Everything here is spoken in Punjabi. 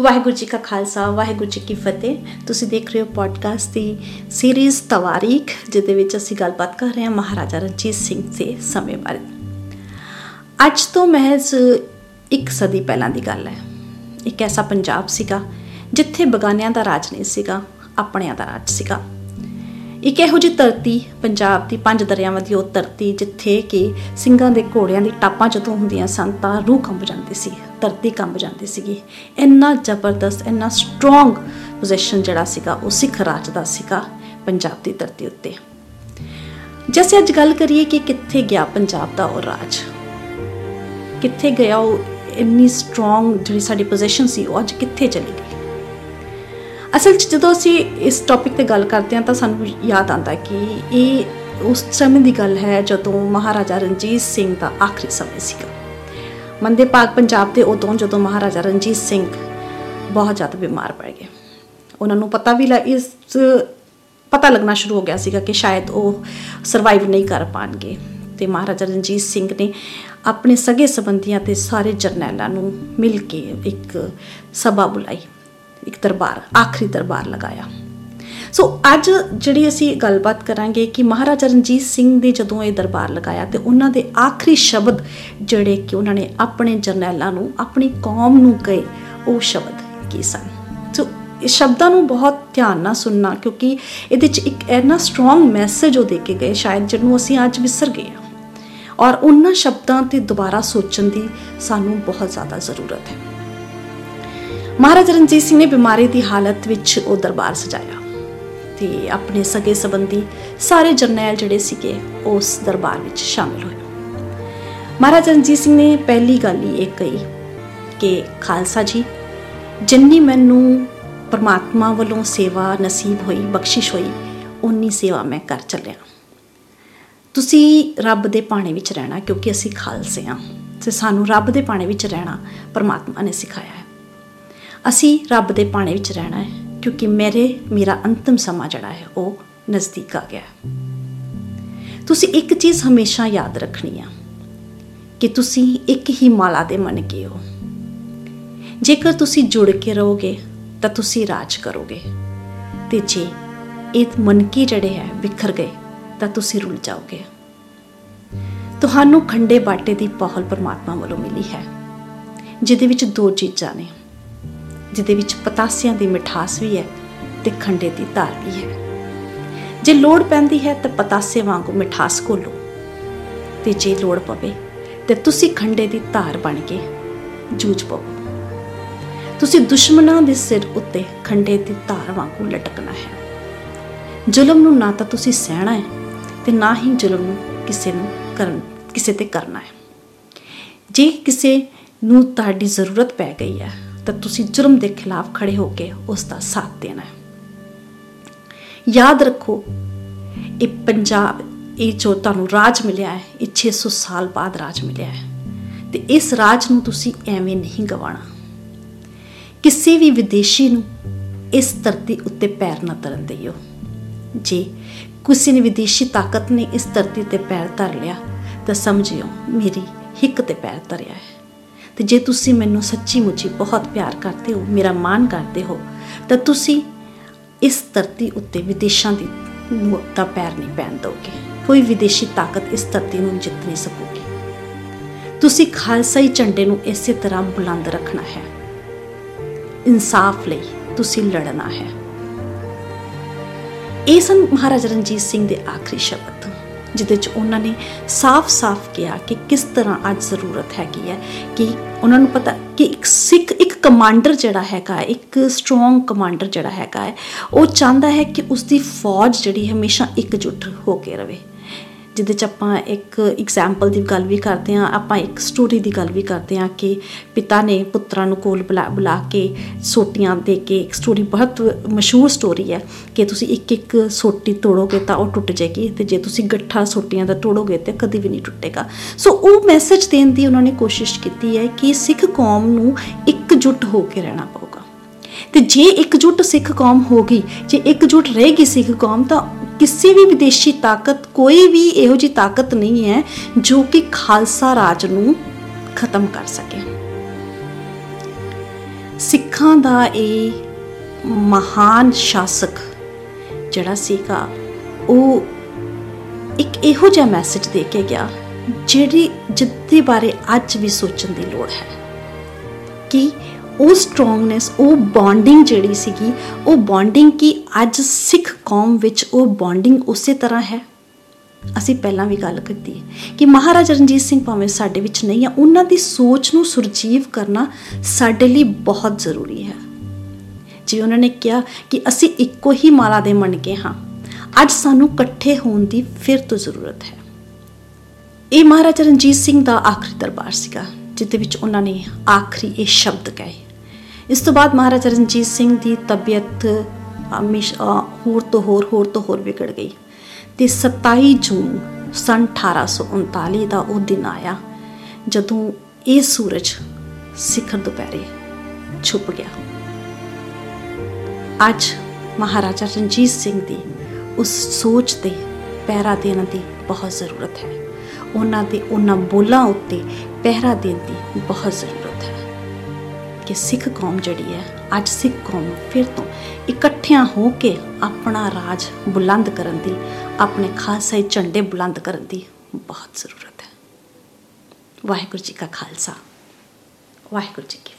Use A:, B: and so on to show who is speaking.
A: ਵਾਹਿਗੁਰੂ ਜੀ ਕਾ ਖਾਲਸਾ, ਵਾਹਿਗੁਰੂ ਜੀ ਕੀ ਫਤਿਹ। ਤੁਸੀਂ ਦੇਖ ਰਹੇ ਹੋ ਪੋਡਕਾਸਟ ਦੀ ਸੀਰੀਜ਼ ਤਵਾਰੀਖ, ਜਿਹਦੇ ਵਿੱਚ ਅਸੀਂ ਗੱਲਬਾਤ ਕਰ ਰਹੇ ਹਾਂ ਮਹਾਰਾਜਾ ਰਣਜੀਤ ਸਿੰਘ ਦੇ ਸਮੇਂ ਬਾਰੇ। ਅੱਜ ਤੋਂ ਮਹਿਜ਼ ਇੱਕ ਸਦੀ ਪਹਿਲਾਂ ਦੀ ਗੱਲ ਹੈ। ਇੱਕ ਐਸਾ ਪੰਜਾਬ ਸੀਗਾ, ਜਿੱਥੇ ਬਗਾਨਿਆਂ ਦਾ ਰਾਜ ਨਹੀਂ ਸੀਗਾ, ਆਪਣਿਆਂ ਦਾ ਰਾਜ ਸੀਗਾ। ਇੱਕ ਇਹੋ ਜਿਹੀ ਧਰਤੀ ਪੰਜਾਬ ਦੀ ਪੰਜ ਦਰਿਆਵਾਂ ਦੀ ਉਹ ਧਰਤੀ ਜਿੱਥੇ ਕਿ ਸਿੰਘਾਂ ਦੇ ਘੋੜਿਆਂ ਦੀ ਟਾਪਾਂ ਜਦੋਂ ਹੁੰਦੀਆਂ ਸਨ ਤਾਂ ਰੂਹ ਕੰਬ ਜਾਂਦੀ ਸੀ, ਧਰਤੀ ਕੰਬ ਜਾਂਦੀ ਸੀਗੀ। ਇੰਨਾ ਜ਼ਬਰਦਸਤ, ਇੰਨਾ ਸਟਰੋਂਗ ਪੋਜੀਸ਼ਨ ਜਿਹੜਾ ਸੀਗਾ, ਉਹ ਸਿੱਖ ਰਾਜ ਦਾ ਸੀਗਾ ਪੰਜਾਬ ਦੀ ਧਰਤੀ ਉੱਤੇ। ਜਿਵੇਂ ਅੱਜ ਗੱਲ ਕਰੀਏ ਕਿ ਕਿੱਥੇ ਗਿਆ ਪੰਜਾਬ ਦਾ ਉਹ ਰਾਜ, ਕਿੱਥੇ ਗਿਆ ਉਹ ਇੰਨੀ ਸਟਰੋਂਗ ਜਿਹੜੀ ਸਾਡੀ ਪੋਜੀਸ਼ਨ ਸੀ, ਉਹ ਅੱਜ ਕਿੱਥੇ ਚਲੀ ਗਈ? ਅਸਲ 'ਚ ਜਦੋਂ ਅਸੀਂ ਇਸ ਟੌਪਿਕ ਤੇ ਗੱਲ ਕਰਦੇ ਹਾਂ ਤਾਂ ਸਾਨੂੰ ਯਾਦ ਆਉਂਦਾ ਕਿ ਇਹ ਉਸ ਸਮੇਂ ਦੀ ਗੱਲ ਹੈ ਜਦੋਂ ਮਹਾਰਾਜਾ ਰਣਜੀਤ ਸਿੰਘ ਦਾ ਆਖਰੀ ਸਮੇਂ ਸੀਗਾ। ਮੰਦੇ ਭਾਗ ਪੰਜਾਬ ਦੇ ਉਦੋਂ ਜਦੋਂ ਮਹਾਰਾਜਾ ਰਣਜੀਤ ਸਿੰਘ ਬਹੁਤ ਜ਼ਿਆਦਾ ਬਿਮਾਰ ਪੜ ਗਏ। ਉਹਨਾਂ ਨੂੰ ਪਤਾ ਵੀ ਲੱਗ ਇਸ ਪਤਾ ਲੱਗਣਾ ਸ਼ੁਰੂ ਹੋ ਗਿਆ ਸੀਗਾ ਕਿ ਸ਼ਾਇਦ ਉਹ ਸਰਵਾਈਵ ਨਹੀਂ ਕਰ ਪਾਣਗੇ। ਤੇ ਮਹਾਰਾਜਾ ਰਣਜੀਤ ਸਿੰਘ ਨੇ ਆਪਣੇ ਸਗੇ ਸੰਬੰਧੀਆਂ ਤੇ ਸਾਰੇ ਜਰਨੈਲਾਂ ਨੂੰ ਮਿਲ ਕੇ ਇੱਕ ਸਭਾ ਬੁਲਾਈ। ਇੱਕ ਦਰਬਾਰ, ਆਖਰੀ ਦਰਬਾਰ ਲਗਾਇਆ। ਸੋ ਅੱਜ ਜਿਹੜੀ ਅਸੀਂ ਗੱਲਬਾਤ ਕਰਾਂਗੇ ਕਿ ਮਹਾਰਾਜਾ ਰਣਜੀਤ ਸਿੰਘ ਦੇ ਜਦੋਂ ਇਹ ਦਰਬਾਰ ਲਗਾਇਆ ਤੇ ਉਹਨਾਂ ਦੇ ਆਖਰੀ ਸ਼ਬਦ ਜਿਹੜੇ ਕਿ ਉਹਨਾਂ ਨੇ ਆਪਣੇ ਜਰਨੈਲਾਂ ਨੂੰ, ਆਪਣੀ ਕੌਮ ਨੂੰ ਕਹੇ, ਉਹ ਸ਼ਬਦ ਕੀ ਸਨ? ਸੋ ਇਸ ਸ਼ਬਦਾਂ ਨੂੰ ਬਹੁਤ ਧਿਆਨ ਨਾਲ ਸੁਣਨਾ ਕਿਉਂਕਿ ਇਹਦੇ ਚ ਇੱਕ ਐਨਾ ਸਟਰੋਂਗ ਮੈਸੇਜ ਉਹ ਦੇ ਕੇ ਗਏ, ਸ਼ਾਇਦ ਜਿਹਨੂੰ ਅਸੀਂ ਅੱਜ ਵਿਸਰ ਗਏ ਹਾਂ। ਔਰ ਉਹਨਾਂ ਸ਼ਬਦਾਂ ਤੇ ਦੁਬਾਰਾ ਸੋਚਣ ਦੀ ਸਾਨੂੰ ਬਹੁਤ ਜ਼ਿਆਦਾ ਜ਼ਰੂਰਤ ਹੈ। ਮਹਾਰਾਜਾ ਰਣਜੀਤ ਸਿੰਘ ਨੇ ਬਿਮਾਰੀ ਦੀ ਹਾਲਤ ਵਿੱਚ ਉਹ ਦਰਬਾਰ ਸਜਾਇਆ ਤੇ ਆਪਣੇ ਸਗੇ ਸੰਬੰਧੀ ਸਾਰੇ ਜਰਨੈਲ ਜਿਹੜੇ ਸੀਗੇ ਉਸ ਦਰਬਾਰ ਵਿੱਚ ਸ਼ਾਮਿਲ ਹੋਏ। ਮਹਾਰਾਜਾ ਰਣਜੀਤ ਸਿੰਘ ਨੇ ਪਹਿਲੀ ਗੱਲ ਹੀ ਇਹ ਕਹੀ ਕਿ ਖਾਲਸਾ ਜੀ, ਜਿੰਨੀ ਮੈਨੂੰ ਪਰਮਾਤਮਾ ਵੱਲੋਂ ਸੇਵਾ ਨਸੀਬ ਹੋਈ, ਬਖਸ਼ਿਸ਼ ਹੋਈ ਉਨੀ ਸੇਵਾ ਮੈਂ ਕਰ ਚੱਲਿਆ। ਤੁਸੀਂ ਰੱਬ ਦੇ ਪਾਣੇ ਵਿੱਚ ਰਹਿਣਾ ਕਿਉਂਕਿ ਅਸੀਂ ਖਾਲਸੇ ਹਾਂ ਤੇ ਸਾਨੂੰ ਰੱਬ ਦੇ ਪਾਣੇ ਵਿੱਚ ਰਹਿਣਾ ਪਰਮਾਤਮਾ ਨੇ ਸਿਖਾਇਆ ਹੈ। ਅਸੀਂ ਰੱਬ ਦੇ ਪਾਣੇ ਵਿੱਚ ਰਹਿਣਾ ਹੈ, ਕਿਉਂਕਿ ਮੇਰੇ, ਮੇਰਾ ਅੰਤਮ ਸਮਾਂ ਜਿਹੜਾ ਹੈ, ਉਹ ਨਜ਼ਦੀਕ ਆ ਗਿਆ ਹੈ। ਤੁਸੀਂ ਇੱਕ ਚੀਜ਼ ਹਮੇਸ਼ਾ ਯਾਦ ਰੱਖਣੀ ਆ, ਕਿ ਤੁਸੀਂ ਇੱਕ ਹੀ ਮਾਲਾ ਦੇ ਮਨ ਕੇ ਹੋ। ਜੇਕਰ ਤੁਸੀਂ ਜੁੜ ਕੇ ਰਹੋਗੇ, ਤਾਂ ਤੁਸੀਂ ਰਾਜ ਕਰੋਗੇ। ਤੇ ਜੇ ਇਹ ਮਨ ਕੀ ਜਿਹੜੇ ਹੈ, ਵਿਖਰ ਗਏ, ਤਾਂ ਤੁਸੀਂ ਰੁੱਲ ਜਾਓਗੇ। ਤੁਹਾਨੂੰ ਖੰਡੇ ਬਾਟੇ ਦੀ ਪਹਲ ਪਰਮਾਤਮਾ ਵੱਲੋਂ ਮਿਲੀ ਹੈ, ਜਿਹਦੇ ਵਿੱਚ ਦੋ ਚੀਜ਼ਾਂ ਨੇ। ਜਿਹਦੇ ਵਿੱਚ ਪਤਾਸਿਆਂ ਦੀ ਮਿਠਾਸ ਵੀ ਹੈ ਤੇ ਖੰਡੇ ਦੀ ਧਾਰ ਵੀ ਹੈ। ਜੇ ਲੋੜ ਪੈਂਦੀ ਹੈ ਤਾਂ ਪਤਾਸੇ ਵਾਂਗੂ ਮਿਠਾਸ ਘੋਲੋ। ਤੇ ਜੇ ਲੋੜ ਪਵੇ ਤੇ ਤੁਸੀਂ ਖੰਡੇ ਦੀ ਧਾਰ ਬਣ ਕੇ ਜੂਝ ਪਵੋ ਤੁਸੀਂ ਦੁਸ਼ਮਣਾਂ ਦੇ ਸਿਰ ਉੱਤੇ ਖੰਡੇ ਦੀ ਧਾਰ ਵਾਂਗੂ ਲਟਕਣਾ ਹੈ। ਜ਼ੁਲਮ ਨੂੰ ਨਾ ਤਾਂ ਤੁਸੀਂ ਸਹਿਣਾ ਹੈ ਤੇ ਨਾ ਹੀ ਜ਼ੁਲਮ ਨੂੰ ਕਿਸੇ ਨੂੰ ਕਰਨ, ਕਿਸੇ ਤੇ ਕਰਨਾ ਹੈ। ਜੇ ਕਿਸੇ ਨੂੰ ਤੁਹਾਡੀ ਜ਼ਰੂਰਤ ਪੈ ਗਈ ਹੈ ਤਾਂ ਤੁਸੀਂ ਜੁਰਮ ਦੇ ਖਿਲਾਫ ਖੜੇ ਹੋ ਕੇ ਉਸ ਦਾ ਸਾਥ ਦੇਣਾ ਹੈ। ਯਾਦ ਰੱਖੋ, ਇਹ ਪੰਜਾਬ, ਇਹ ਜੋ ਤੁਹਾਨੂੰ ਰਾਜ ਮਿਲਿਆ ਹੈ, ਇਹ 600 ਸਾਲ ਬਾਅਦ ਰਾਜ ਮਿਲਿਆ ਹੈ। ਤੇ ਇਸ ਰਾਜ ਨੂੰ ਤੁਸੀਂ ਐਵੇਂ ਨਹੀਂ ਗਵਾਣਾ ਕਿਸੇ ਵੀ ਵਿਦੇਸ਼ੀ ਨੂੰ ਇਸ ਧਰਤੀ ਉੱਤੇ ਪੈਰ ਨਾ ਧਰਨ ਦਿਓ। ਜੇ ਕਿਸੇ ਨੇ ਵਿਦੇਸ਼ੀ ਤਾਕਤ ਨੇ ਇਸ ਧਰਤੀ ਤੇ ਪੈਰ ਧਰ ਲਿਆ, ਤਾਂ ਸਮਝਿਓ, ਮੇਰੀ ਹਿੱਕ ਤੇ ਪੈਰ ਧਰਿਆ ਹੈ। ਤੇ ਜੇ ਤੁਸੀਂ ਮੈਨੂੰ ਸੱਚੀ ਮੁੱਚੀ ਬਹੁਤ ਪਿਆਰ ਕਰਦੇ ਹੋ, ਮੇਰਾ ਮਾਣ ਕਰਦੇ ਹੋ, ਤਾਂ ਤੁਸੀਂ ਇਸ ਧਰਤੀ ਉੱਤੇ ਵਿਦੇਸ਼ਾਂ ਦੀ ਦਾ ਪੈਰ ਨਹੀਂ ਪੈਣ ਦੋਗੇ। ਕੋਈ ਵਿਦੇਸ਼ੀ ਤਾਕਤ ਇਸ ਧਰਤੀ ਨੂੰ ਜਿੱਤ ਨਹੀਂ ਸਕੂਗੀ। ਤੁਸੀਂ ਖਾਲਸਾਈ ਝੰਡੇ ਨੂੰ ਇਸੇ ਤਰ੍ਹਾਂ ਬੁਲੰਦ ਰੱਖਣਾ ਹੈ। ਇਨਸਾਫ ਲਈ ਤੁਸੀਂ ਲੜਨਾ ਹੈ। ਇਹ ਸਨ ਮਹਾਰਾਜਾ ਰਣਜੀਤ ਸਿੰਘ ਦੇ ਆਖਰੀ ਸ਼ਬਦ। ਜਿਹਦੇ ਚ ਉਹਨਾਂ ਨੇ ਸਾਫ਼-ਸਾਫ਼ ਕਿਹਾ ਕਿ ਕਿਸ ਤਰ੍ਹਾਂ ਅੱਜ ਜ਼ਰੂਰਤ ਹੈਗੀ ਹੈ, ਕਿ ਉਹਨਾਂ ਨੂੰ ਪਤਾ ਕਿ ਇੱਕ ਸਿੱਖ, ਇੱਕ ਕਮਾਂਡਰ ਜਿਹੜਾ ਹੈਗਾ, ਇੱਕ ਸਟਰੋਂਗ ਕਮਾਂਡਰ ਜਿਹੜਾ ਹੈਗਾ ਹੈ, ਉਹ ਚਾਹੁੰਦਾ ਹੈ ਕਿ ਉਸ ਦੀ ਫੌਜ ਜਿਹੜੀ ਹਮੇਸ਼ਾ ਇਕਜੁੱਟ ਹੋ ਕੇ ਰਵੇ। ਜਿਹਦੇ ਚ ਆਪਾਂ ਇੱਕ ਐਗਜ਼ਾਮਪਲ ਦੀ ਗੱਲ ਵੀ ਕਰਦੇ ਹਾਂ, ਆਪਾਂ ਇੱਕ ਸਟੋਰੀ ਦੀ ਗੱਲ ਵੀ ਕਰਦੇ ਹਾਂ ਕਿ ਪਿਤਾ ਨੇ ਪੁੱਤਰਾਂ ਨੂੰ ਕੋਲ ਬੁਲਾ ਬੁਲਾ ਕੇ ਸੋਟੀਆਂ ਦੇ ਕੇ ਇੱਕ ਸਟੋਰੀ ਬਹੁਤ ਮਸ਼ਹੂਰ ਸਟੋਰੀ ਹੈ ਕਿ ਤੁਸੀਂ ਇੱਕ ਇੱਕ ਸੋਟੀ ਤੋੜੋਗੇ ਤਾਂ ਉਹ ਟੁੱਟ ਜਾਏਗੀ ਤੇ ਜੇ ਤੁਸੀਂ ਗੱਠਾ ਸੋਟੀਆਂ ਦਾ ਤੋੜੋਗੇ ਤੇ ਕਦੀ ਵੀ ਨਹੀਂ ਟੁੱਟੇਗਾ। ਸੋ ਉਹ ਮੈਸੇਜ ਦੇਣ ਦੀ ਉਹਨਾਂ ਨੇ ਕੋਸ਼ਿਸ਼ ਕੀਤੀ ਹੈ ਕਿ ਸਿੱਖ ਕੌਮ ਨੂੰ ਇਕਜੁੱਟ ਹੋ ਕੇ ਰਹਿਣਾ ਪਊਗਾ ਤੇ ਜੇ ਇਕਜੁੱਟ ਸਿੱਖ ਕੌਮ ਹੋਗੀ ਜੇ ਇਕਜੁੱਟ ਰਹੇਗੀ ਸਿੱਖ ਕੌਮ, ਤਾਂ ਕਿਸੇ ਵੀ ਵਿਦੇਸ਼ੀ ਤਾਕਤ, ਕੋਈ ਵੀ ਇਹੋ ਜੀ ਤਾਕਤ ਨਹੀਂ ਹੈ ਜੋ ਕਿ ਖਾਲਸਾ ਰਾਜ ਨੂੰ ਖਤਮ ਕਰ ਸਕੇ। ਸਿੱਖਾਂ ਦਾ ਇਹ ਮਹਾਨ ਸ਼ਾਸਕ ਜਿਹੜਾ ਸੀਗਾ, ਉਹ ਇੱਕ ਇਹੋ ਜਿਹਾ ਮੈਸੇਜ ਦੇ ਕੇ ਗਿਆ, ਜਿਹੜੀ ਜਿੱਦੇ ਬਾਰੇ ਅੱਜ ਵੀ ਸੋਚਣ ਦੀ ਲੋੜ ਹੈ ਕਿ ਉਹ ਸਟਰੋਂਗਨੈਸ ਉਹ ਬੌਂਡਿੰਗ ਜਿਹੜੀ ਸੀਗੀ, ਉਹ ਬੌਂਡਿੰਗ ਕੀ ਅੱਜ ਸਿੱਖ ਕੌਮ ਵਿੱਚ ਉਹ ਬੌਂਡਿੰਗ ਉਸੇ ਤਰ੍ਹਾਂ ਹੈ? ਅਸੀਂ ਪਹਿਲਾਂ ਵੀ ਗੱਲ ਕੀਤੀ ਹੈ ਕਿ ਮਹਾਰਾਜਾ ਰਣਜੀਤ ਸਿੰਘ ਭਾਵੇਂ ਸਾਡੇ ਵਿੱਚ ਨਹੀਂ ਆ, ਉਹਨਾਂ ਦੀ ਸੋਚ ਨੂੰ ਸੁਰਜੀਵ ਕਰਨਾ ਸਾਡੇ ਲਈ ਬਹੁਤ ਜ਼ਰੂਰੀ ਹੈ। ਜਿਵੇਂ ਉਹਨਾਂ ਨੇ ਕਿਹਾ ਕਿ ਅਸੀਂ ਇੱਕੋ ਹੀ ਮਾਲਾ ਦੇ ਮਣਕੇ ਹਾਂ, ਅੱਜ ਸਾਨੂੰ ਇਕੱਠੇ ਹੋਣ ਦੀ ਫਿਰ ਤੋਂ ਜ਼ਰੂਰਤ ਹੈ। ਇਹ ਮਹਾਰਾਜਾ ਰਣਜੀਤ ਸਿੰਘ ਦਾ ਆਖਰੀ ਦਰਬਾਰ ਸੀਗਾ ਜਿੱਦੇ ਵਿੱਚ ਉਹਨਾਂ ਨੇ ਆਖਰੀ ਇਹ ਸ਼ਬਦ ਕਹੇ। ਇਸ ਤੋਂ ਬਾਅਦ ਮਹਾਰਾਜਾ ਰਣਜੀਤ ਸਿੰਘ ਦੀ ਤਬੀਅਤ ਹੋਰ ਤੋਂ ਹੋਰ ਹੋਰ ਤੋਂ ਹੋਰ ਵਿਗੜ ਗਈ ਤੇ 27 ਜੂਨ ਸਨ 1839 ਦਾ ਉਹ ਦਿਨ ਆਇਆ ਜਦੋਂ ਇਹ ਸੂਰਜ ਸਿਖਰ ਦੁਪਹਿਰੇ ਛੁਪ ਗਿਆ। ਅੱਜ ਮਹਾਰਾਜਾ ਰਣਜੀਤ ਸਿੰਘ ਦੀ ਉਸ ਸੋਚ ਤੇ ਪਹਿਰਾ ਦੇਣ ਦੀ ਬਹੁਤ ਜ਼ਰੂਰਤ ਹੈ। ਉਹਨਾਂ ਦੇ ਉਹਨਾਂ ਬੋਲਾਂ ਉੱਤੇ ਪਹਿਰਾ ਦੇਣ ਦੀ ਬਹੁਤ ਜ਼ਰੂਰਤ ਹੈ। ਕਿ ਸਿੱਖ ਕੌਮ ਜਿਹੜੀ ਹੈ, ਅੱਜ ਸਿੱਖ ਕੌਮ ਫਿਰ ਤੋਂ ਇਕੱਠਿਆਂ ਹੋ ਕੇ ਆਪਣਾ ਰਾਜ ਬੁਲੰਦ ਕਰਨ ਦੀ, ਆਪਣੇ ਖਾਲਸਾਈ ਝੰਡੇ ਬੁਲੰਦ ਕਰਨ ਦੀ ਬਹੁਤ ਜ਼ਰੂਰਤ ਹੈ। ਵਾਹਿਗੁਰੂ ਜੀ ਕਾ ਖਾਲਸਾ, ਵਾਹਿਗੁਰੂ ਜੀ ਕੀ